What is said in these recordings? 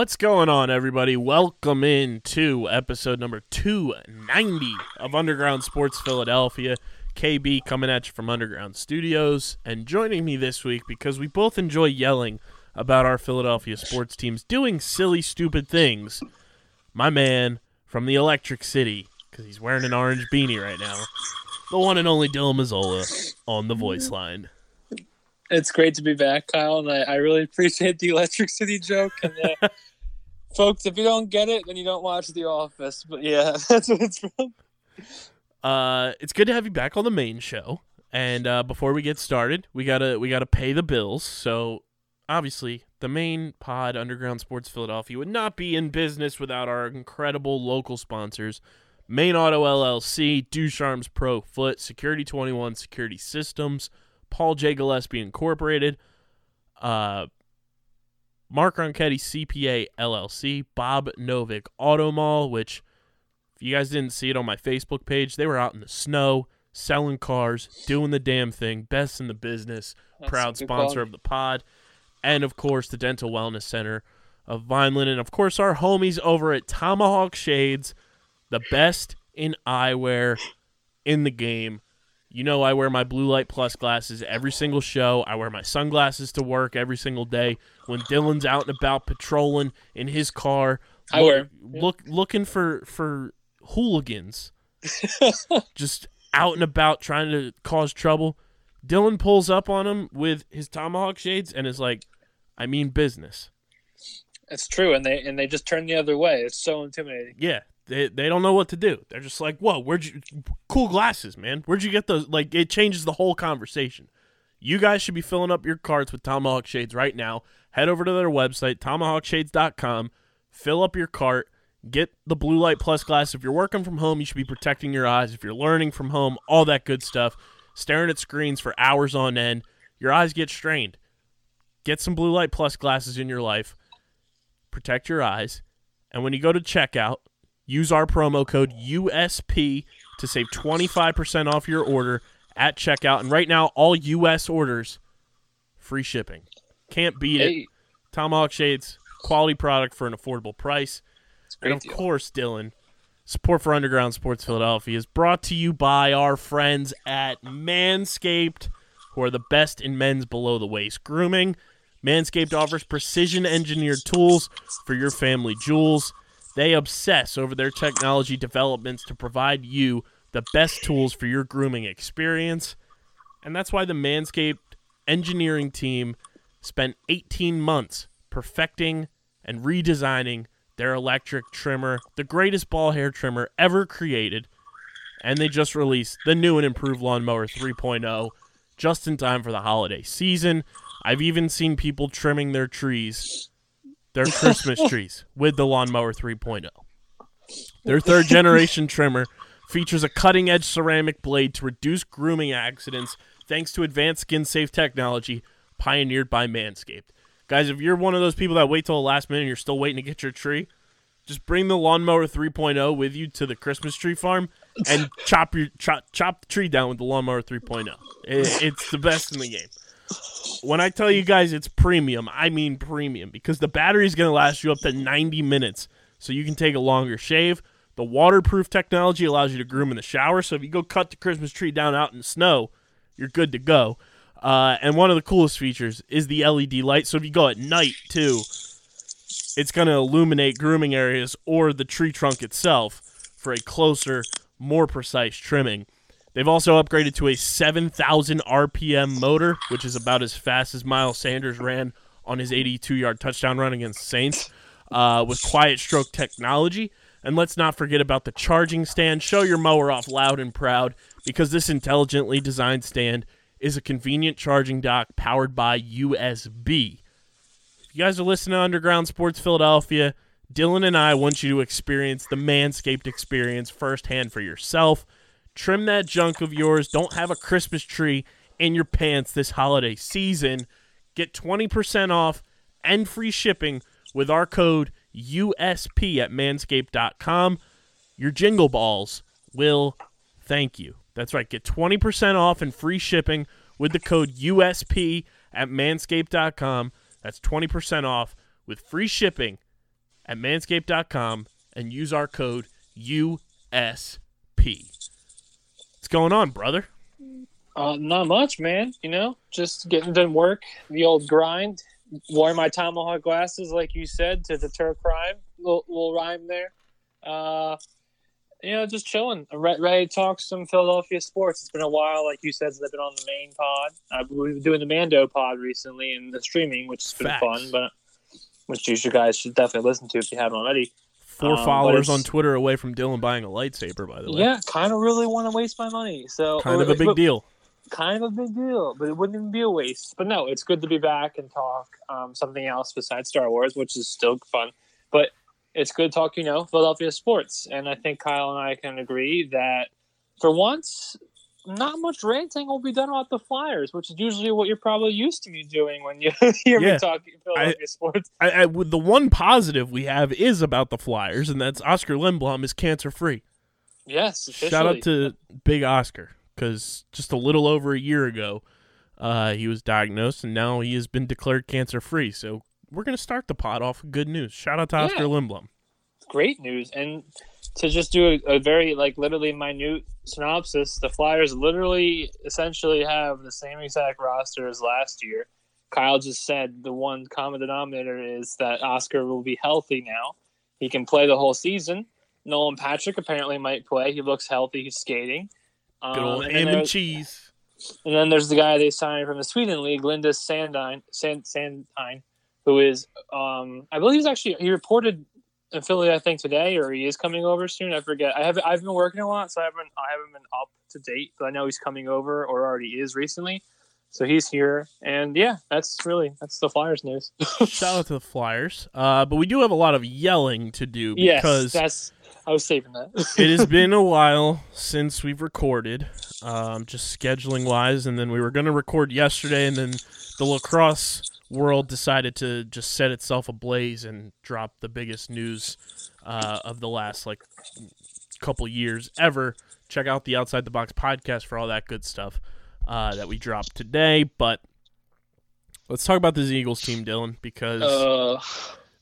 What's going on, everybody? Welcome in to episode number 290 of Underground Sports Philadelphia. KB coming at you from Underground Studios. And joining me this week because we both enjoy yelling about our Philadelphia sports teams doing silly, stupid things. My man from the Electric City, because he's wearing an orange beanie right now. The one and only Dylan Mazzola on the voice line. it's great to be back, Kyle, and I, I really appreciate the Electric City joke. And uh, folks, if you don't get it, then you don't watch The Office. But yeah, that's what it's from. Uh, it's good to have you back on the main show. And uh, before we get started, we gotta we gotta pay the bills. So obviously, the main pod, Underground Sports Philadelphia, would not be in business without our incredible local sponsors: Main Auto LLC, Ducharme's Pro Foot, Security Twenty One Security Systems, Paul J Gillespie Incorporated, uh, Mark Ronchetti CPA LLC, Bob Novick Auto Mall, which if you guys didn't see it on my Facebook page, they were out in the snow selling cars, doing the damn thing, best in the business, That's proud sponsor of the pod, and of course the Dental Wellness Center of Vineland, and of course our homies over at Tomahawk Shades, the best in eyewear in the game. You know I wear my blue light plus glasses every single show. I wear my sunglasses to work every single day. When Dylan's out and about patrolling in his car, I look- wear look looking for for hooligans, just out and about trying to cause trouble. Dylan pulls up on him with his tomahawk shades and is like, "I mean business." It's true, and they and they just turn the other way. It's so intimidating. Yeah, they they don't know what to do. They're just like, "Whoa, where'd you cool glasses, man? Where'd you get those?" Like it changes the whole conversation. You guys should be filling up your carts with Tomahawk Shades right now. Head over to their website, tomahawkshades.com. Fill up your cart. Get the blue light plus glass. If you're working from home, you should be protecting your eyes. If you're learning from home, all that good stuff. Staring at screens for hours on end, your eyes get strained. Get some blue light plus glasses in your life. Protect your eyes. And when you go to checkout, use our promo code USP to save 25% off your order at checkout. And right now, all US orders, free shipping. Can't beat it. Tomahawk Shades, quality product for an affordable price. it's a great And of deal. course, Dylan, support for Underground Sports Philadelphia is brought to you by our friends at Manscaped, who are the best in men's below the waist grooming. Manscaped offers precision engineered tools for your family jewels. They obsess over their technology developments to provide you the best tools for your grooming experience. And that's why the Manscaped engineering team spent 18 months perfecting and redesigning their electric trimmer, the greatest ball hair trimmer ever created. And they just released the new and improved Lawnmower 3.0 just in time for the holiday season. I've even seen people trimming their trees, their Christmas trees, with the Lawnmower 3.0. Their third generation trimmer features a cutting edge ceramic blade to reduce grooming accidents thanks to advanced skin safe technology pioneered by Manscaped. Guys, if you're one of those people that wait till the last minute and you're still waiting to get your tree, just bring the lawnmower 3.0 with you to the Christmas tree farm and chop your chop, chop the tree down with the lawnmower 3.0. It, it's the best in the game. When I tell you guys it's premium, I mean premium because the battery is going to last you up to 90 minutes, so you can take a longer shave. The waterproof technology allows you to groom in the shower, so if you go cut the Christmas tree down out in the snow, you're good to go. Uh, and one of the coolest features is the LED light. So if you go at night too, it's going to illuminate grooming areas or the tree trunk itself for a closer, more precise trimming. They've also upgraded to a 7,000 RPM motor, which is about as fast as Miles Sanders ran on his 82 yard touchdown run against Saints. uh, with Quiet Stroke technology. And let's not forget about the charging stand. Show your mower off loud and proud because this intelligently designed stand is a convenient charging dock powered by USB. If you guys are listening to Underground Sports Philadelphia, Dylan and I want you to experience the Manscaped experience firsthand for yourself. Trim that junk of yours. Don't have a Christmas tree in your pants this holiday season. Get 20% off and free shipping with our code USP at manscaped.com. Your jingle balls will thank you. That's right. Get 20% off and free shipping with the code USP at manscaped.com. That's 20% off with free shipping at manscaped.com and use our code USP. Going on, brother? Uh, not much, man. You know, just getting done work, the old grind. Wore my tomahawk glasses, like you said, to deter crime. Little, little rhyme there. Uh, you know, just chilling. Ready to talk some Philadelphia sports. It's been a while, like you said, since I've been on the main pod. Uh, we've been doing the Mando pod recently and the streaming, which has been Facts. fun, but which you guys should definitely listen to if you haven't already. Four Um, followers on Twitter away from Dylan buying a lightsaber, by the way. Yeah, kind of really want to waste my money. So Kind of a big but- deal. kind of a big deal, but it wouldn't even be a waste. But no, it's good to be back and talk um, something else besides Star Wars, which is still fun. But it's good to talk, you know, Philadelphia sports. And I think Kyle and I can agree that for once, not much ranting will be done about the Flyers, which is usually what you're probably used to me doing when you hear Yeah. me talking Philadelphia sports. I, I, the one positive we have is about the Flyers, and that's Oskar Lindblom is cancer free. Yes, Shout out to Big Oskar because just a little over a year ago, uh, he was diagnosed, and now he has been declared cancer free. So we're gonna start the pot off with good news. Shout out to Oskar Yeah. Lindblom. great news and to just do a, a very like literally minute synopsis the flyers literally essentially have the same exact roster as last year. Kyle just said the one common denominator is that oscar will be healthy now. He can play the whole season. Nolan patrick apparently might play. He looks healthy. He's skating. Um, Good old and, ham then and there's, cheese. and then there's the guy they signed from the sweden league linda sandine Sand, sandine who is um, i believe he's actually he reported in Philly, I think today, or he is coming over soon. I forget. I have I've been working a lot, so I haven't I haven't been up to date. But I know he's coming over, or already is recently. So he's here, and yeah, that's really that's the Flyers news. Shout out to the Flyers. Uh, but we do have a lot of yelling to do yes, because that's I was saving that. it has been a while since we've recorded, um, just scheduling wise, and then we were going to record yesterday, and then the lacrosse world decided to just set itself ablaze and drop the biggest news uh, of the last like couple years ever. Check out the Outside the Box podcast for all that good stuff uh, that we dropped today. But let's talk about this Eagles team, Dylan, because uh,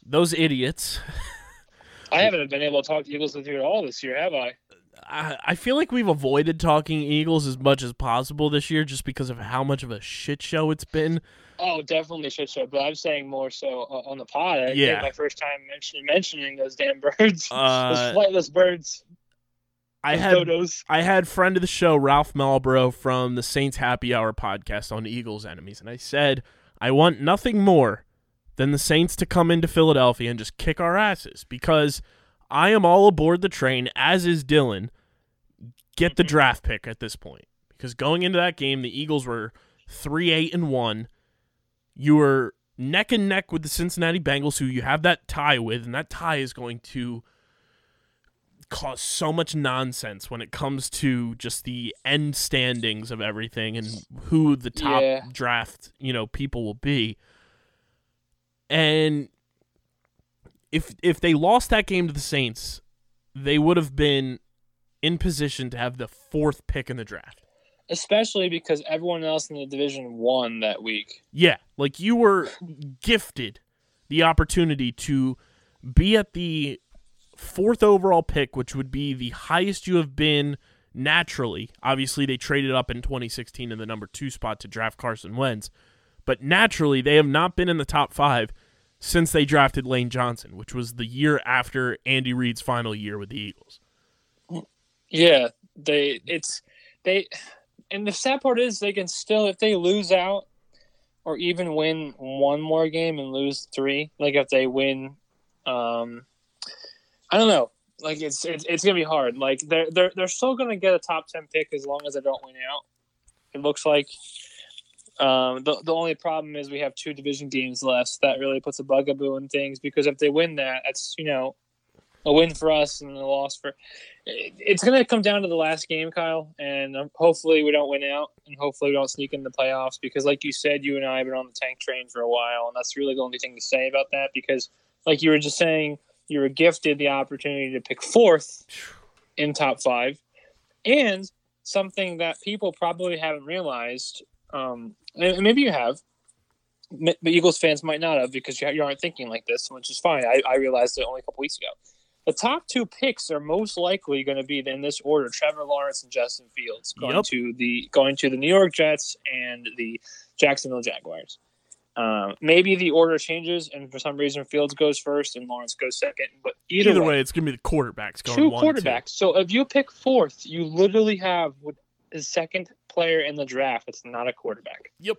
those idiots. I haven't been able to talk to Eagles with you at all this year, have I? I, I feel like we've avoided talking Eagles as much as possible this year just because of how much of a shit show it's been. Oh, definitely shit show. But I'm saying more so on the pod. I Yeah. my first time mentioning mentioning those damn birds, Uh, those flightless birds, I had dodos. I had friend of the show Ralph Malbro from the Saints Happy Hour podcast on Eagles enemies, and I said I want nothing more than the Saints to come into Philadelphia and just kick our asses because I am all aboard the train, as is Dylan. Get the draft pick at this point because going into that game, the Eagles were three eight and one. You were neck and neck with the Cincinnati Bengals, who you have that tie with, and that tie is going to cause so much nonsense when it comes to just the end standings of everything and who the top Yeah. draft, you know, people will be. And if if they lost that game to the Saints, they would have been in position to have the fourth pick in the draft. Especially because everyone else in the division won that week. Yeah, like you were gifted the opportunity to be at the fourth overall pick, which would be the highest you have been naturally. Obviously, they traded up in 2016 in the number two spot to draft Carson Wentz, but naturally, they have not been in the top five since they drafted Lane Johnson, which was the year after Andy Reid's final year with the Eagles. Yeah, they it's they and the sad part is they can still if they lose out or even win one more game and lose three, like if they win Um, I don't know. Like it's it's, it's gonna be hard. Like they're they're they're still gonna get a top ten pick as long as they don't win out. It looks like. Um, the the only problem is we have two division games left. That really puts a bugaboo in things because if they win that, that's you know a win for us and a loss for. It's gonna come down to the last game, Kyle, and um, hopefully we don't win out, and hopefully we don't sneak in the playoffs because, like you said, you and I have been on the tank train for a while, and that's really the only thing to say about that. Because, like you were just saying, you were gifted the opportunity to pick fourth in top five, and something that people probably haven't realized, um, and maybe you have, but Eagles fans might not have because you aren't thinking like this, which is fine. I, I realized it only a couple weeks ago. The top two picks are most likely going to be in this order: Trevor Lawrence and Justin Fields going Yep. to the going to the New York Jets and the Jacksonville Jaguars. Um, maybe the order changes, and for some reason Fields goes first and Lawrence goes second. But either, Either way, way, it's gonna be the quarterbacks going two one, two. quarterbacks. So if you pick fourth, you literally have the second player in the draft It's not a quarterback. Yep.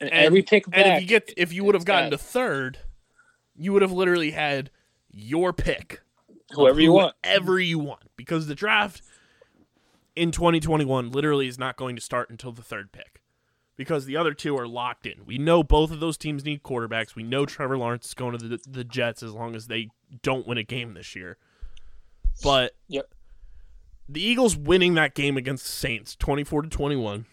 And, And- every pick back, And if you get if you would have gotten bad. to third, you would have literally had your pick. whoever you want. Whoever you want. Because the draft in 2021 literally is not going to start until the third pick. Because the other two are locked in. We know both of those teams need quarterbacks. We know Trevor Lawrence is going to the, the Jets as long as they don't win a game this year. But Yep. the Eagles winning that game against the Saints, 24 to 21,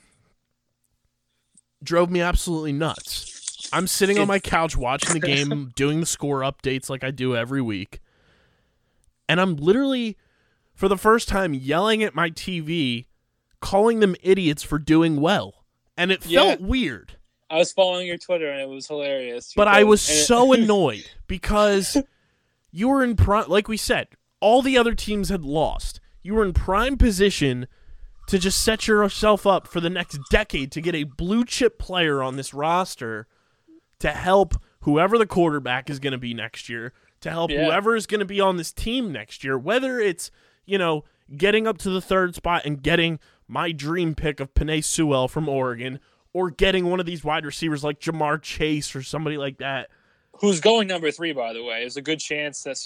drove me absolutely nuts. I'm sitting on my couch watching the game, doing the score updates like I do every week. And I'm literally, for the first time, yelling at my TV, calling them idiots for doing well. And it felt weird. I was following your Twitter and it was hilarious. But I was and it- so annoyed because you were in prime, like we said, all the other teams had lost. You were in prime position to just set yourself up for the next decade to get a blue chip player on this roster to help whoever the quarterback is going to be next year, to help Yeah. whoever is going to be on this team next year, whether it's, you know, getting up to the third spot and getting my dream pick of Penei Sewell from Oregon or getting one of these wide receivers like Ja'Marr Chase or somebody like that. who's going number three, by the way. There's a good chance that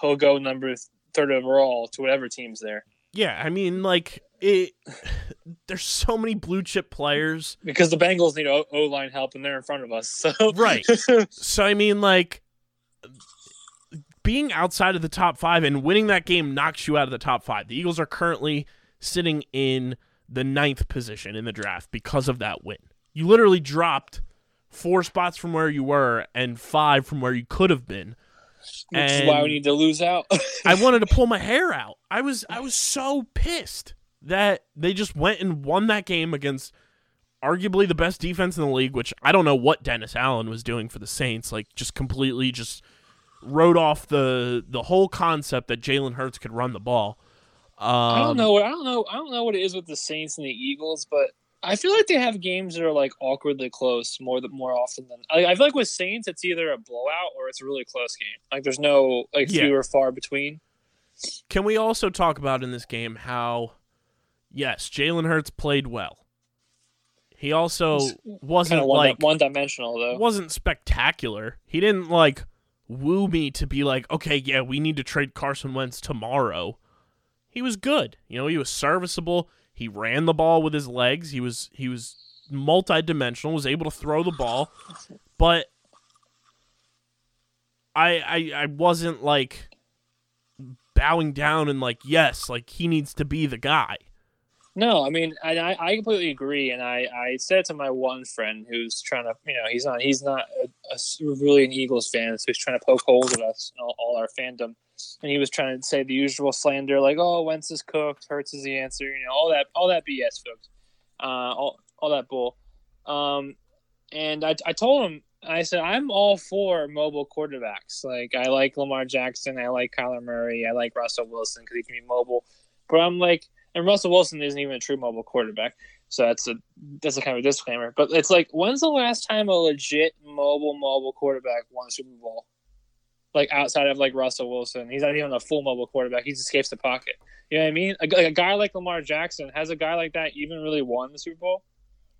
he'll go number third overall to whatever team's there Yeah, I mean, like it. There's so many blue chip players, because the Bengals need O line help and they're in front of us. So Right. so I mean, like being outside of the top five and winning that game knocks you out of the top five. The Eagles are currently sitting in the ninth position in the draft because of that win. You literally dropped four spots from where you were and five from where you could have been. which is why we need to lose out. I wanted to pull my hair out. I was I was so pissed that they just went and won that game against arguably the best defense in the league, which I don't know what Dennis Allen was doing for the Saints, like just completely just wrote off the the whole concept that Jalen Hurts could run the ball. Um, I don't know. what I don't know. I don't know what it is with the Saints and the Eagles, but I feel like they have games that are like awkwardly close more than more often than. I, I feel like with Saints, it's either a blowout or it's a really close game. Like there's no like Yeah. few or far between. Can we also talk about in this game how, yes, Jalen Hurts played well. He also wasn't one like one dimensional though. wasn't spectacular. He didn't like woo me to be like, okay, yeah, we need to trade Carson Wentz tomorrow. He was good. You know, he was serviceable. He ran the ball with his legs. He was he was multi-dimensional, was able to throw the ball, but I I I wasn't like bowing down and like, yes, like he needs to be the guy. No, I mean, I, I completely agree, and I, I said to my one friend who's trying to, you know, he's not he's not a, a really an Eagles fan, so he's trying to poke holes at us and all, all our fandom, and he was trying to say the usual slander, like, oh, Wentz is cooked, Hurts is the answer, you know, all that all that BS, folks, uh, all all that bull, um, and I I told him. I said I'm all for mobile quarterbacks. Like I like Lamar Jackson, I like Kyler Murray, I like Russell Wilson because he can be mobile. But I'm like, and Russell Wilson isn't even a true mobile quarterback, so that's a that's a kind of a disclaimer. But it's like, when's the last time a legit mobile mobile quarterback won a Super Bowl? Like outside of like Russell Wilson, he's not even a full mobile quarterback. He just escapes the pocket. You know what I mean? A, a guy like Lamar Jackson has a guy like that even really won the Super Bowl?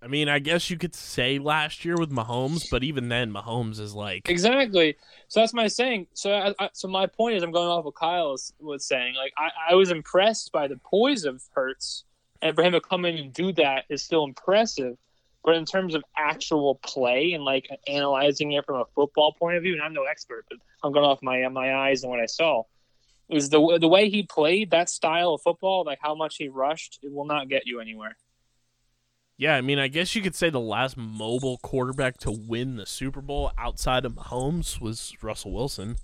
I mean, I guess you could say last year with Mahomes, but even then, Mahomes is like, Exactly. So that's my saying. So, I, I, so my point is, I'm going off what Kyle was, saying. Like, I, I was impressed by the poise of Hurts, and for him to come in and do that is still impressive. But in terms of actual play and like analyzing it from a football point of view, and I'm no expert, but I'm going off my my eyes and what I saw. Was the the way he played that style of football, like how much he rushed, it will not get you anywhere. Yeah. I mean, I guess you could say the last mobile quarterback to win the Super Bowl outside of Mahomes was Russell Wilson.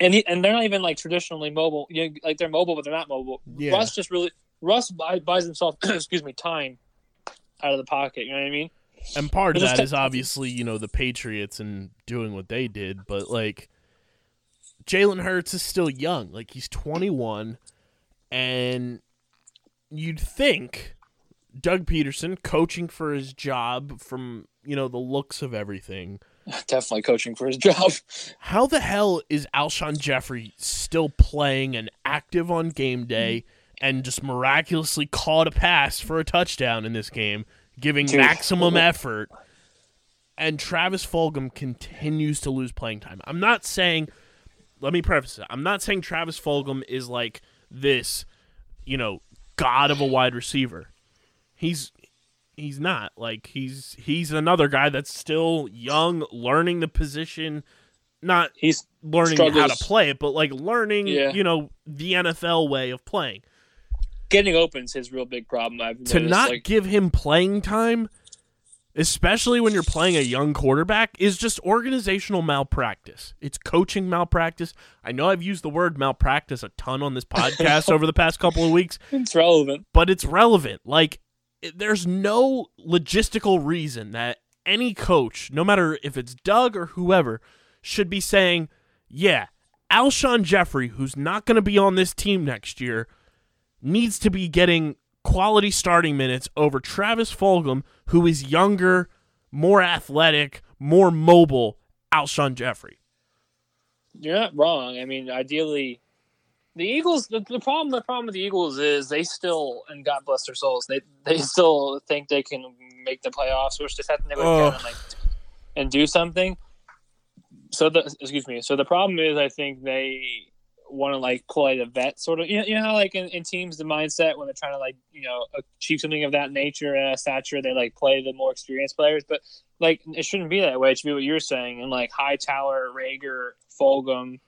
and he, and they're not even like traditionally mobile. You know, like they're mobile, but they're not mobile. Yeah. Russ just really Russ buy, buys himself, excuse me, time out of the pocket. You know what I mean? And part of that is obviously, you know, the Patriots and doing what they did, but like Jalen Hurts is still young. Like he's 21 and you'd think Doug Pederson coaching for his job from, you know, the looks of everything. Definitely coaching for his job. How the hell is Alshon Jeffery still playing and active on game day and just miraculously caught a pass for a touchdown in this game, giving Dude. maximum effort? And Travis Fulgham continues to lose playing time. I'm not saying, let me preface it. I'm not saying Travis Fulgham is like this, you know, god of a wide receiver. He's he's not like he's he's another guy that's still young, learning the position, not He's learning how to play it, but like learning, Yeah. you know, the NFL way of playing. getting open's his real big problem. I've To noticed, not like, give him playing time, especially when you're playing a young quarterback, is just organizational malpractice. It's coaching malpractice. I know I've used the word malpractice a ton on this podcast over the past couple of weeks, it's relevant. but it's relevant. Like, there's no logistical reason that any coach, no matter if it's Doug or whoever, should be saying, yeah, Alshon Jeffery, who's not going to be on this team next year, needs to be getting quality starting minutes over Travis Fulgham, who is younger, more athletic, more mobile, Alshon Jeffery. You're not wrong. I mean, ideally, the Eagles. The, the problem. The problem with the Eagles is they still, and God bless their souls, they they still think they can make the playoffs, which just have to go Ugh. down and like and do something. So the excuse me. So the problem is, I think they want to like play the vet sort of. You know, you know how like in, in teams the mindset when they're trying to like you know achieve something of that nature uh, stature, they like play the more experienced players. But like it shouldn't be that way. It should be what you're saying. And like Hightower, Reagor, Fulgham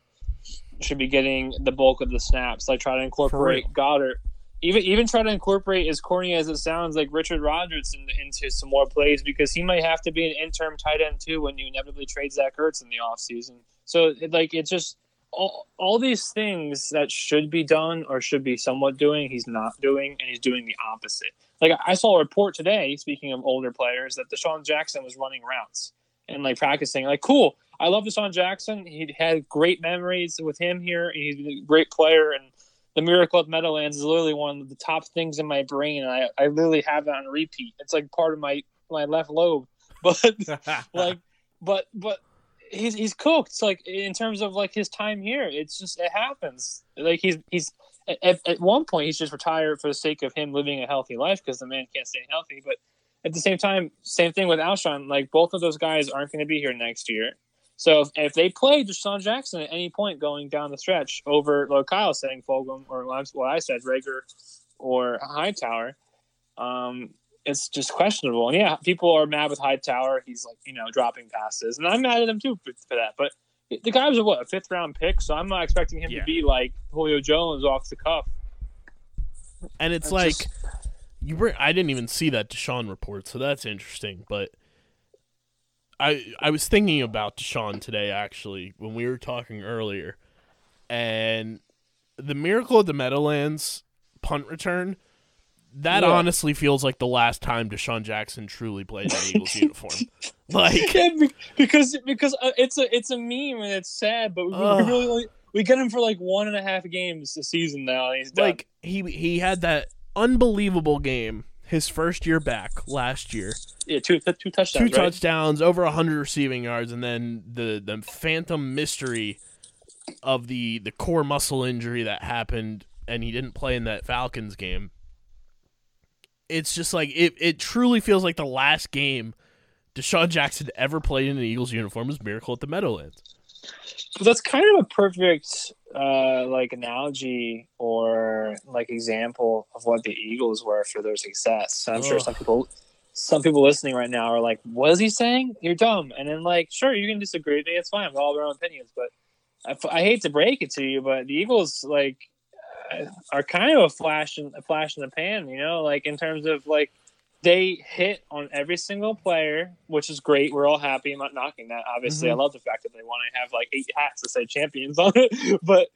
should be getting the bulk of the snaps. Like try to incorporate Goddard. Even even try to incorporate as corny as it sounds, like Richard Rodgers in, into some more plays because he might have to be an interim tight end too when you inevitably trade Zach Ertz in the offseason. So it, like it's just all, all these things that should be done or should be somewhat doing, he's not doing, and he's doing the opposite. Like I saw a report today, speaking of older players, that DeSean Jackson was running routes and like practicing. Like, cool. I love DeSean Jackson. He had great memories with him here. He's a great player, and the miracle at Meadowlands is literally one of the top things in my brain. And I, I literally have that on repeat. It's like part of my my left lobe. But like, but but he's he's cooked. It's like in terms of like his time here, it's just it happens. Like he's he's at, at one point he's just retired for the sake of him living a healthy life because the man can't stay healthy. But at the same time, same thing with Alshon. Like both of those guys aren't going to be here next year. So if, if they play DeSean Jackson at any point going down the stretch over like Kyle saying Fulgham or what I- said Reagor or Hightower, um, it's just questionable. And yeah, people are mad with Hightower. He's like you know dropping passes, and I'm mad at him too for, for that. But the guy was a what a fifth round pick, so I'm not expecting him Yeah. to be like Julio Jones off the cuff. and it's It's like just- you were I didn't even see that DeSean report, so that's interesting. But I I was thinking about DeSean today actually when we were talking earlier, and the miracle of the Meadowlands punt return. That Yeah. honestly feels like the last time DeSean Jackson truly played in an Eagles uniform. Like, Yeah, because because uh, it's a it's a meme and it's sad, but we, we really only, we get him for like one and a half games a season now, and he's done. like he he had that unbelievable game his first year back last year. yeah, two two touchdowns, two right? touchdowns, over 100 receiving yards, and then the the phantom mystery of the the core muscle injury that happened, and he didn't play in that Falcons game. it's just like it. It truly feels like the last game DeSean Jackson ever played in an Eagles uniform was Miracle at the Meadowlands. That's kind of a perfect uh, like analogy or like example of what the Eagles were for their success. And I'm sure some people some people listening right now are like, "What is he saying? You're dumb." And then like, sure, you can disagree with me. It's fine. We all have our own opinions, but I, f- I hate to break it to you, but the Eagles like uh, are kind of a flash in a flash in the pan. You know, like in terms of like they hit on every single player, which is great. We're all happy. I'm not knocking that. Obviously, I love the fact that they want to have like eight hats to say champions on it. but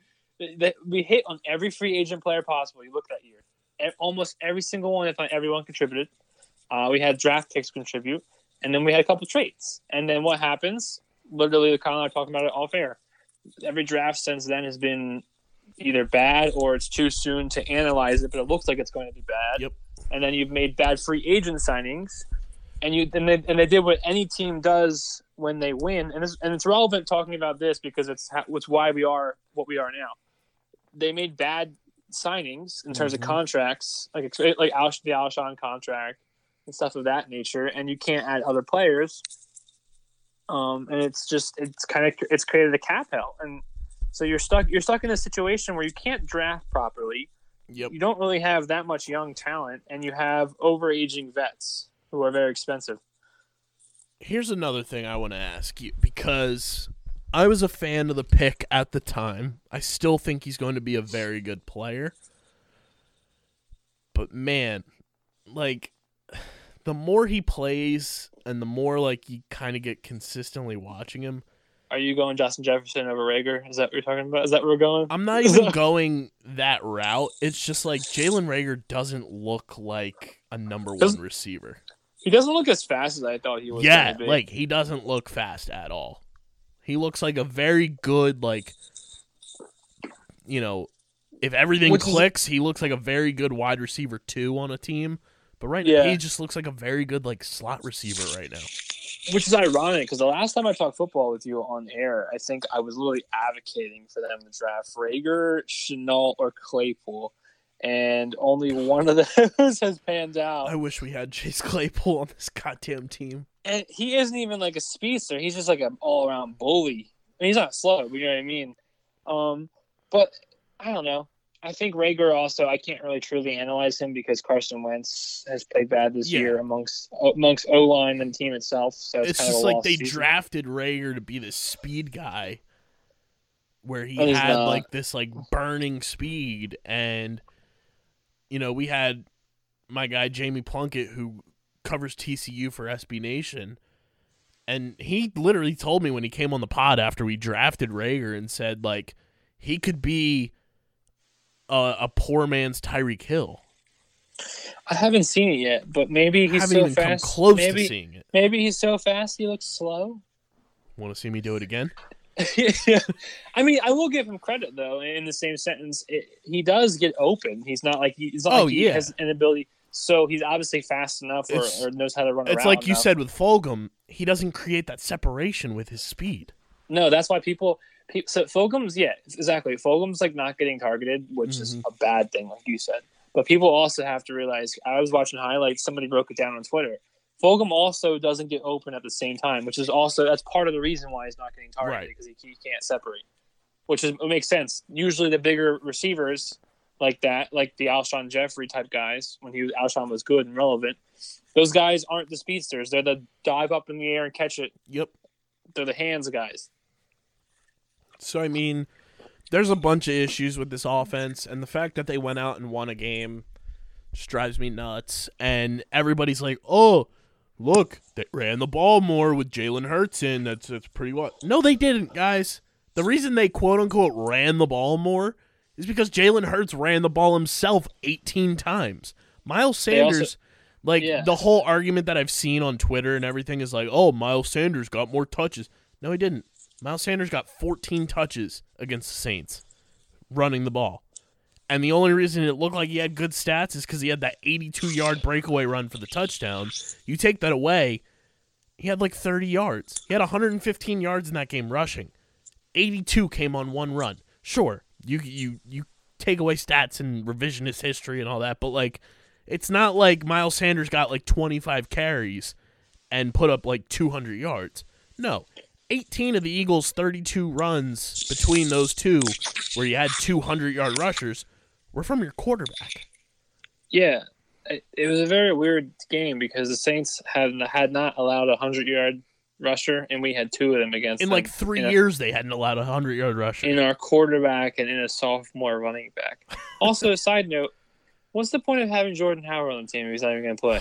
that we hit on every free agent player possible. You look that year, E- almost every single one, if not everyone, contributed. Uh, we had draft picks contribute, and then we had a couple trades. And then what happens? Literally, Kyle and I are talking about it all fair. Every draft since then has been either bad or it's too soon to analyze it, but it looks like it's going to be bad. Yep. And then you've made bad free agent signings, and you and they, and they did what any team does when they win, and it's, and it's relevant talking about this because it's how, it's why we are what we are now. They made bad signings in terms Mhm. of contracts, like like Al, the Alshon contract and stuff of that nature, and you can't add other players. Um, and it's just it's kind of it's created a cap hell, and so you're stuck you're stuck in a situation where you can't draft properly. Yep. You don't really have that much young talent, and you have overaging vets who are very expensive. Here's another thing I want to ask you because I was a fan of the pick at the time. I still think he's going to be a very good player. But man, like the more he plays and the more like you kind of get consistently watching him, Are you going Justin Jefferson over Reagor? Is that what you're talking about? Is that where we're going? I'm not even going that route. It's just like Jalen Reagor doesn't look like a number one Doesn't- receiver. He doesn't look as fast as I thought he was. Yeah, be. like he doesn't look fast at all. He looks like a very good like you know, if everything Which is- clicks, he looks like a very good wide receiver two on a team. But right now he just looks like a very good like slot receiver right now. Which is ironic because the last time I talked football with you on air, I think I was literally advocating for them to draft Reagor, Shenault, or Claypool, and only one of those has panned out. I wish we had Chase Claypool on this goddamn team. and he isn't even like a speedster. He's just like an all around bully. I mean, he's not slow, but you know what I mean. Um, but I don't know. I think Reagor also. I can't really truly analyze him because Carson Wentz has played bad this Yeah. year amongst amongst O line and team itself. So it's, It's kind just like they season. drafted Reagor to be this speed guy where he had not. like this like burning speed and you know, we had my guy Jamie Plunkett who covers TCU for SB Nation and he literally told me when he came on the pod after we drafted Reagor and said like he could be a, a poor man's Tyreek Hill. I haven't seen it yet, but maybe he's so fast. close maybe, to seeing it. maybe he's so fast he looks slow. Want to see me do it again? yeah. I mean, I will give him credit though. In the same sentence, it, he does get open. He's not like he, he's not Oh, like he yeah. has an ability. So he's obviously fast enough or, or knows how to run It's like you enough. said with Fulgham, he doesn't create that separation with his speed. No, that's why people. So Fulgham's yeah, exactly. Fulgham's like not getting targeted, which is Mhm. a bad thing, like you said. But people also have to realize. I was watching highlights. Somebody broke it down on Twitter. Fulgham also doesn't get open at the same time, which is also that's part of the reason why he's not getting targeted Right. because he, he can't separate. Which is it makes sense. Usually the bigger receivers like that, like the Alshon Jeffery type guys, when he was Alshon was good and relevant, those guys aren't the speedsters. They're the dive up in the air and catch it. Yep. They're the hands guys. So I mean, there's a bunch of issues with this offense, and the fact that they went out and won a game just drives me nuts. And everybody's like, "Oh, look, they ran the ball more with Jalen Hurts in. That's that's pretty what." No, they didn't, guys. The reason they quote unquote ran the ball more is because Jalen Hurts ran the ball himself 18 times. Miles also- Sanders. like Yeah. the whole argument that I've seen on Twitter and everything is like, "Oh, Miles Sanders got more touches." No, he didn't. Miles Sanders got 14 touches against the Saints running the ball. And the only reason it looked like he had good stats is because he had that 82 yard breakaway run for the touchdown. You take that away, he had like 30 yards. He had 115 yards in that game rushing. 82 came on one run. Sure, you you you take away stats and revisionist history and all that, but like It's not like Miles Sanders got like 25 carries and put up like 200 yards. No. 18 of the Eagles' 32 runs between those two, where you had 200 yard rushers, were from your quarterback. Yeah, it, it was a very weird game because the Saints had had not allowed a hundred yard rusher, and we had two of them against In them, like three know, years, they hadn't allowed a 100 yard rusher. in our quarterback and in a sophomore running back. Also, a side note: what's the point of having Jordan Howard on the team if he's not even going to play?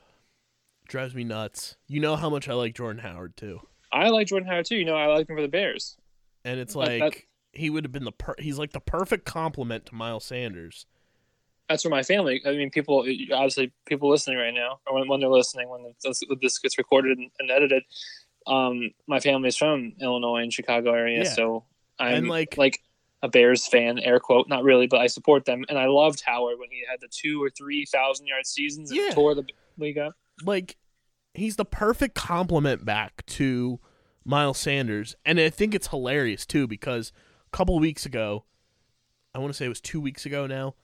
Drives me nuts. You know how much I like Jordan Howard, too. I like Jordan Howard too. You know, I like him for the Bears. And it's That- like that- he would have been the per- he's like the perfect complement to Miles Sanders. That's for my family. I mean, people obviously people listening right now, or when, when they're listening, when this, this gets recorded and, and edited. Um, my family's from Illinois and Chicago area, Yeah. so I'm And, like- like a Bears fan, air quote, not really, but I support them, and I loved Howard when he had the two or three thousand yard seasons and Yeah. tore the league up. Like he's the perfect complement back to Miles Sanders, and I think it's hilarious too because a couple weeks ago, I want to say it was two weeks ago now,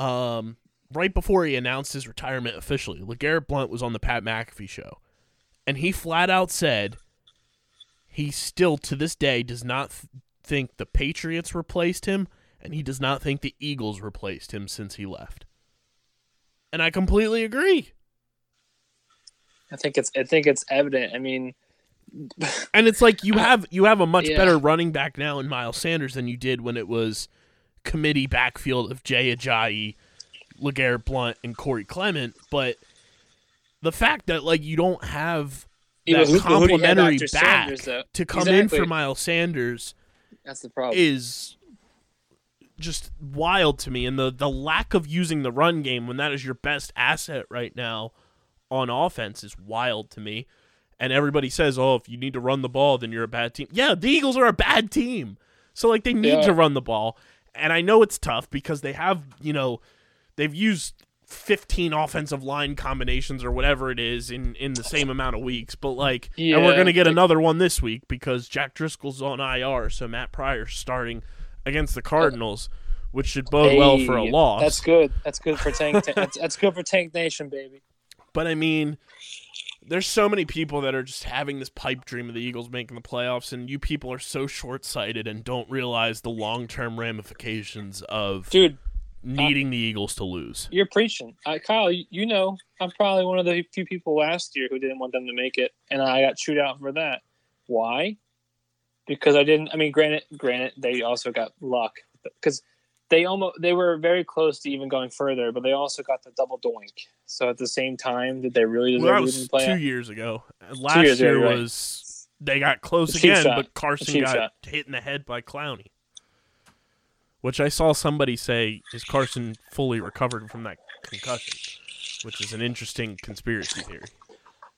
um, right before he announced his retirement officially, Legarrette Blunt was on the Pat McAfee show, and he flat out said he still to this day does not th- think the Patriots replaced him, and he does not think the Eagles replaced him since he left. And I completely agree. I think it's I think it's evident. I mean, And it's like you uh, have you have a much Yeah. better running back now in Miles Sanders than you did when it was committee backfield of Jay Ajayi, LeGarrette Blunt, and Corey Clement. But the fact that like you don't have that but who- but who do you have complimentary back Sanders, to come in for Miles Sanders that's the problem. is just wild to me and the the lack of using the run game when that is your best asset right now on offense is wild to me and everybody says oh if you need to run the ball then you're a bad team yeah the eagles are a bad team so like they need Yeah. to run the ball and i know it's tough because they have you know they've used 15 offensive line combinations or whatever it is in in the same amount of weeks but like and we're going to get like- another one this week because Jack Driscoll's on IR so Matt Pryor's starting against the Cardinals which should bode well for a loss That's good. That's good for Tank. that's, that's good for Tank Nation, baby. but I mean there's so many people that are just having this pipe dream of the Eagles making the playoffs and you people are so short-sighted and don't realize the long-term ramifications of Dude, needing the Eagles to lose you're preaching. Uh, Kyle, you, you know, I'm probably one of the few people last year who didn't want them to make it, and I got chewed out for that. Why? Because I didn't. I mean, granted, granted, they also got luck because they almost they were very close to even going further, but they also got the double doink. So at the same time, did they really well, deserve to was play? two years ago And last years ago, year right. was they got close again shot. but Carson got shot. hit in the head by Clowney which I saw somebody say is Carson fully recovered from that concussion, which is an interesting conspiracy theory.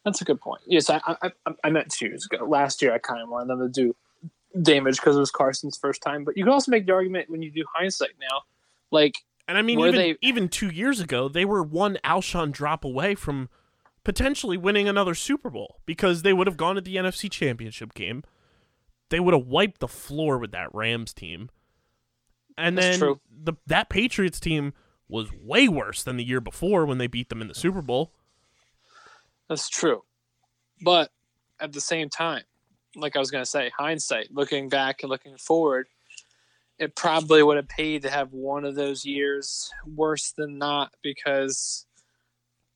That's a good point. Yes, I I, I, I meant two years ago. Last year, I kind of wanted them to do damage because it was Carson's first time. But you can also make the argument when you do hindsight now, like And I mean, even they- even two years ago, they were one Alshon drop away from potentially winning another Super Bowl because they would have gone to the NFC Championship game. They would have wiped the floor with that Rams team, and That's then true. the that Patriots team was way worse than the year before when they beat them in the Super Bowl. That's true. But at the same time, like I was going to say, hindsight, looking back and looking forward, it probably would have paid to have one of those years worse than not because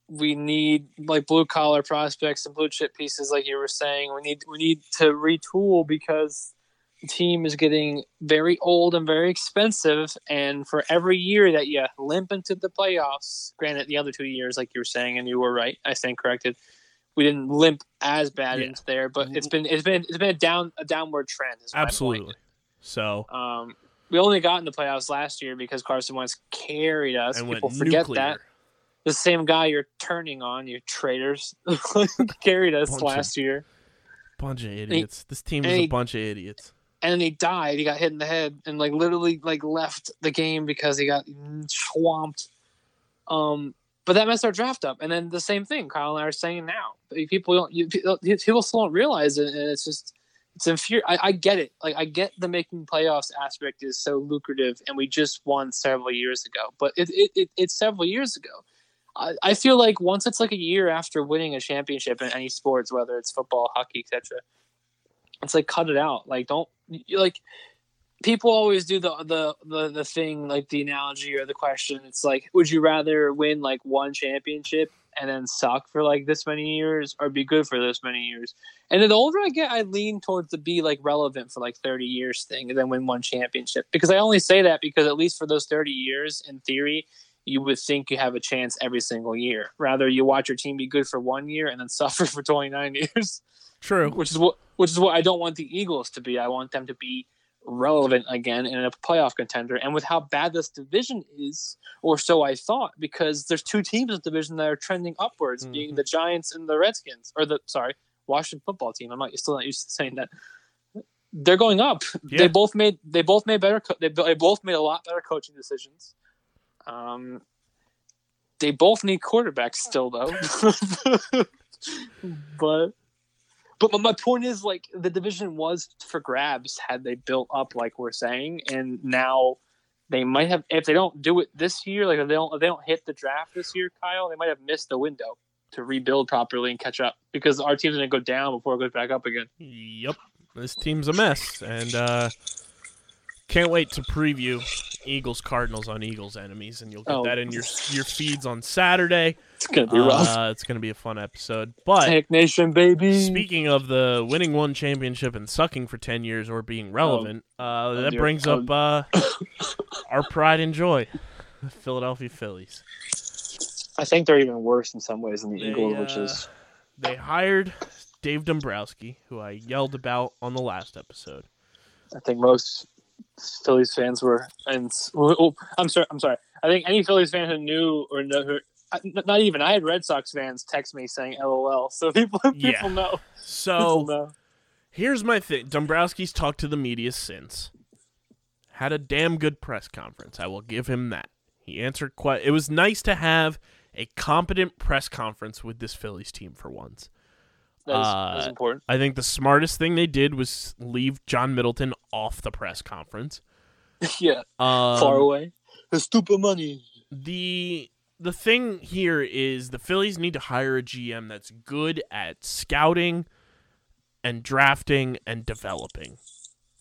we need like blue collar prospects and blue chip pieces like you were saying. We need we need to retool because the team is getting very old and very expensive and for every year that you limp into the playoffs, granted the other two years like you were saying and you were right, I stand corrected we didn't limp as bad Yeah. into there, but it's been it's been it's been a down a downward trend. Absolutely. So Um, we only got in the playoffs last year because Carson Wentz carried us. and People forget nuclear. that the same guy you're turning on, you traitors, carried us Bunch of- last year, Bunch of idiots. this team is a he- bunch of idiots. and then he died. He got hit in the head and like literally like left the game because he got swamped. Um, but that messed our draft up. And then the same thing Kyle and I are saying now. People don't you, people still don't realize it, and it's just it's infuriating. I, I get it. Like I get the making playoffs aspect is so lucrative, and we just won several years ago. But it, it, it it's several years ago. I, I feel like once it's like a year after winning a championship in any sports, whether it's football, hockey, etc., it's like cut it out. Like don't like people always do the, the the the thing like the analogy or the question. It's like, would you rather win like one championship and then suck for like this many years, or be good for this many years? And then the older I get, I lean towards the be like relevant for like thirty years thing, and then win one championship. Because I only say that because at least for those thirty years, in theory, you would think you have a chance every single year. Rather, you watch your team be good for one year and then suffer for 29 years, True. which is what which is what I don't want the Eagles to be. I want them to be relevant again and a playoff contender. And with how bad this division is, or so I thought, because there's two teams in the division that are trending upwards, being Mhm. the Giants and the Redskins, or the sorry, Washington football team. I'm not still not used to saying that. They're going up. Yeah. They both made they both made better. Co- they, they both made a lot better coaching decisions. Um, they both need quarterbacks still, though. but but my- point is, like, the division was for grabs had they built up like we're saying, and now they might have if they don't do it this year, like if they don't if they don't hit the draft this year, Kyle, they might have missed the window to rebuild properly and catch up because our team's gonna go down before it goes back up again. Yep. This team's a mess, and uh, can't wait to preview Eagles Cardinals on Eagles enemies, and you'll get Oh. that in your your feeds on Saturday. It's gonna be rough. Uh, it's gonna be a fun episode. But Tank Nation, baby. speaking of the winning one championship and sucking for ten years or being relevant, uh, that dear. brings Oh. up uh, our pride and joy, the Philadelphia Phillies. I think they're even worse in some ways than the They, Eagles, which uh, is They hired Dave Dombrowski, who I yelled about on the last episode. I think most Phillies fans were, and oh, I'm sorry, I'm sorry. I think any Phillies fan who knew or know, who, not even I had Red Sox fans text me saying "LOL," so people people Yeah. know. People So know. here's my thing: Dombrowski's talked to the media since. Had a damn good press conference. I will give him that. He answered quite. It was nice to have a competent press conference with this Phillies team for once. That is, that is uh, important. I think the smartest thing they did was leave John Middleton off the press conference. yeah, Um, far away. The stupid money. the the thing here is the Phillies need to hire a GM that's good at scouting and drafting and developing.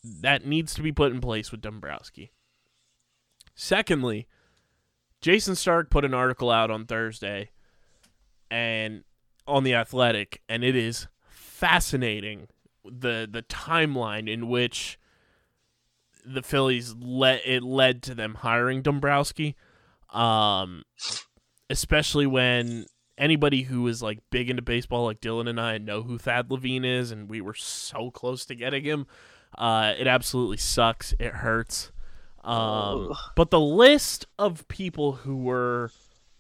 That needs to be put in place with Dombrowski. Secondly, Jayson Stark put an article out on Thursday and on the Athletic and it is fascinating the the timeline in which the Phillies let it led to them hiring Dombrowski um especially when anybody who is like big into baseball like Dylan and I know who Thad Levine is and we were so close to getting him uh it absolutely sucks. It hurts. Um but the list of people who were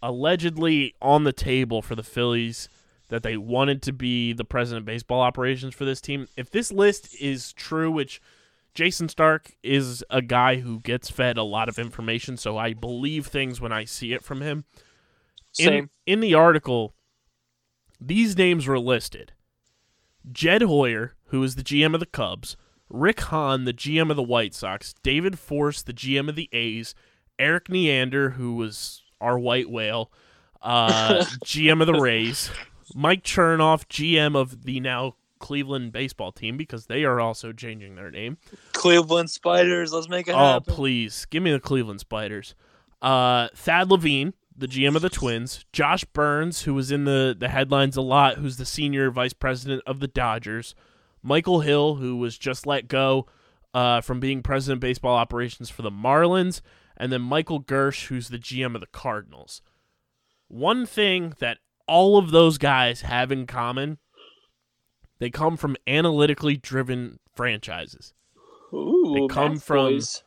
allegedly on the table for the Phillies that they wanted to be the president of baseball operations for this team if this list is true which Jayson Stark is a guy who gets fed a lot of information, so I believe things when I see it from him. In, Same. in the article, these names were listed Jed Hoyer, who is the GM of the Cubs, Rick Hahn, the GM of the White Sox, David Forst, the GM of the A's, Erik Neander, who was our white whale, uh, GM of the Rays, Mike Chernoff, GM of the now Cleveland baseball team, because they are also changing their name. Cleveland Spiders. Let's make it Oh, happen. please. Give me the Cleveland Spiders. Uh, Thad Levine, the GM of the Twins. Josh Byrnes, who was in the, the headlines a lot, who's the senior vice president of the Dodgers. Michael Hill, who was just let go uh, from being president of baseball operations for the Marlins. And then Michael Girsch, who's the GM of the Cardinals. One thing that all of those guys have in common they come from analytically driven franchises. Ooh, They come from- boys.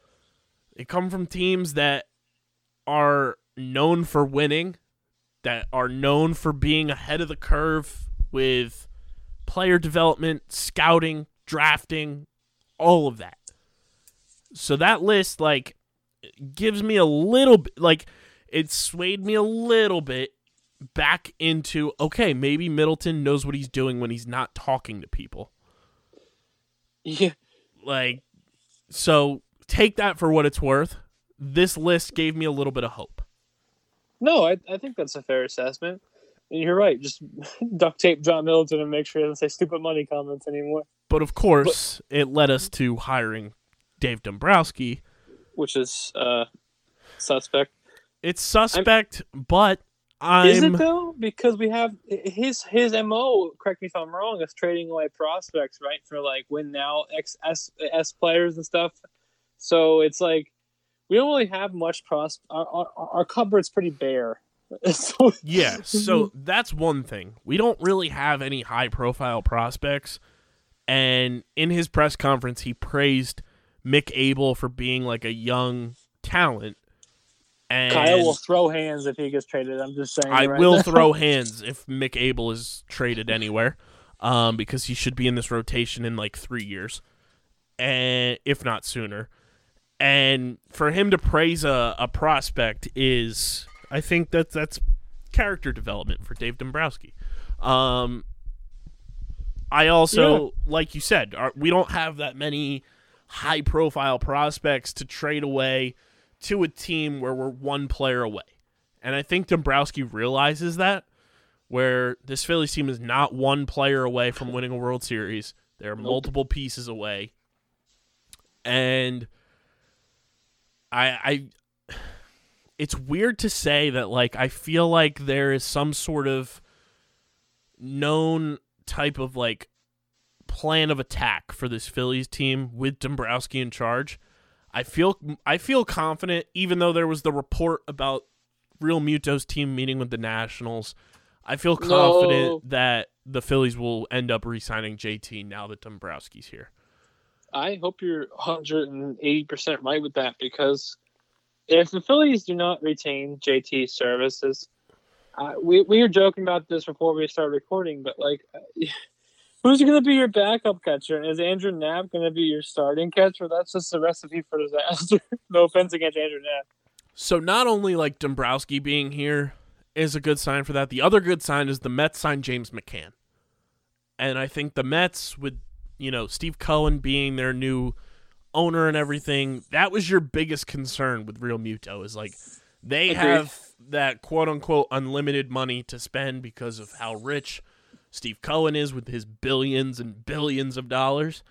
They come from teams that are known for winning, that are known for being ahead of the curve with player development, scouting, drafting, all of that. So that list like gives me a little bit like it swayed me a little bit back into okay, maybe Middleton knows what he's doing when he's not talking to people Yeah. like so take that for what it's worth this list gave me a little bit of hope No, I, I think that's a fair assessment. And you're right. Just duct tape John Middleton and make sure he doesn't say stupid money comments anymore, But of course, it led us to hiring Dave Dombrowski. which is uh, suspect. It's suspect, but I'm Is it though? Because we have his his mo. Correct me if I'm wrong. Is trading away prospects, right, for like win now X S S players and stuff. So it's like we don't really have much pros. Our our, our cupboard's pretty bare. So- Yeah, so that's one thing. We don't really have any high profile prospects. And in his press conference, he praised Mick Abel for being like a young talent. And Kyle will throw hands if he gets traded. I'm just saying. I right will now. throw hands if Mick Abel is traded anywhere, um, because he should be in this rotation in like three years, and if not sooner. And for him to praise a, a prospect is, I think that that's character development for Dave Dombrowski. Um, I also, like you said, are, we don't have that many high profile prospects to trade away to a team where we're one player away. And I think Dombrowski realizes that, where this Phillies team is not one player away from winning a World Series. They're multiple pieces away. And I I it's weird to say that like I feel like there is some sort of known type of like plan of attack for this Phillies team with Dombrowski in charge. I feel I feel confident, even though there was the report about Realmuto's team meeting with the Nationals. I feel confident No. that the Phillies will end up re-signing JT now that Dombrowski's here. I hope you're 180 percent right with that because if the Phillies do not retain JT services, uh, we we were joking about this before we started recording, but like, uh, who's going to be your backup catcher? Is Andrew Knapp going to be your starting catcher? That's just a recipe for disaster. no offense against Andrew Knapp. So not only like Dombrowski being here is a good sign for that. The other good sign is the Mets signed James McCann, and I think the Mets with you know Steve Cohen being their new owner and everything, that was your biggest concern with Realmuto is like they Agreed. have that quote unquote unlimited money to spend because of how rich Steve Cohen is with his billions and billions of dollars.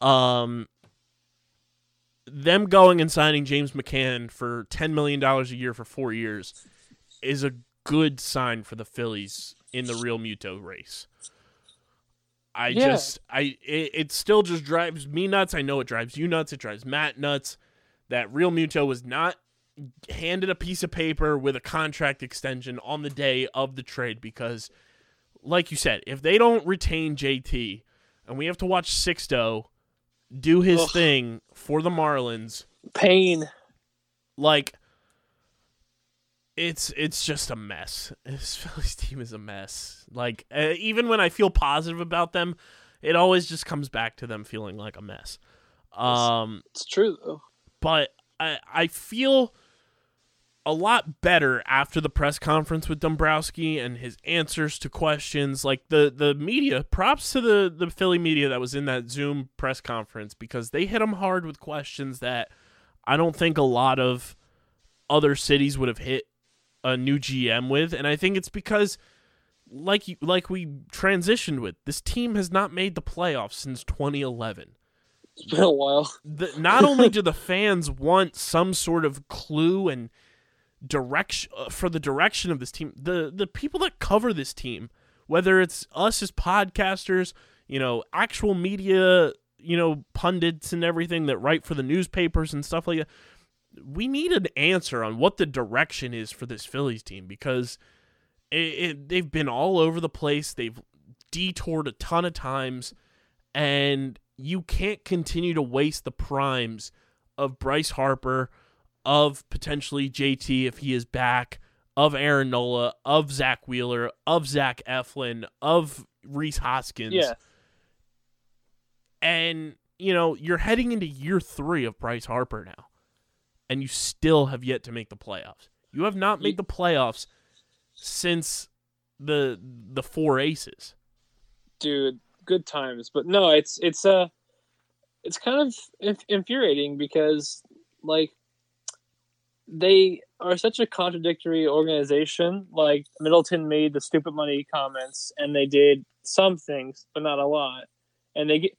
Um, them going and signing James McCann for ten million dollars a year for four years is a good sign for the Phillies in the Realmuto race. I Yeah. just I it, it still just drives me nuts. I know it drives you nuts. It drives Matt nuts that Realmuto was not handed a piece of paper with a contract extension on the day of the trade because like you said, if they don't retain JT and we have to watch Sixto do his Ugh. thing for the Marlins, Pain. like it's it's just a mess. This Phillies team is a mess. Like uh, even when I feel positive about them, it always just comes back to them feeling like a mess. Um, It's true though. but I I feel a lot better after the press conference with Dombrowski and his answers to questions. Like the the media, props to the the Philly media that was in that Zoom press conference because they hit him hard with questions that I don't think a lot of other cities would have hit a new GM with, and I think it's because. Like you, like we transitioned with this team has not made the playoffs since 2011 It's been a while. the, not only do the fans want some sort of clue and direction uh, for the direction of this team, the the people that cover this team, whether it's us as podcasters, you know, actual media, you know, pundits and everything that write for the newspapers and stuff like that, we need an answer on what the direction is for this Phillies team because it, it, they've been all over the place. They've detoured a ton of times, and you can't continue to waste the primes of Bryce Harper, of potentially JT if he is back, of Aaron Nola, of Zack Wheeler, of Zach Eflin, of Rhys Hoskins. Yeah. And, you know, you're heading into year three of Bryce Harper now, and you still have yet to make the playoffs. You have not made the playoffs since the the four aces. dude good times but no it's it's uh it's kind of inf- infuriating because like they are such a contradictory organization. Like Middleton made the stupid money comments, and they did some things, but not a lot. And they get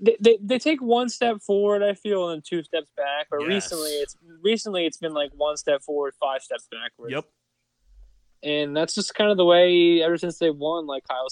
they, they, they take one step forward, I feel, and two steps back. But Yes. recently, it's recently it's been like one step forward, five steps backwards. Yep. And that's just kind of the way ever since they won. Like Kyle.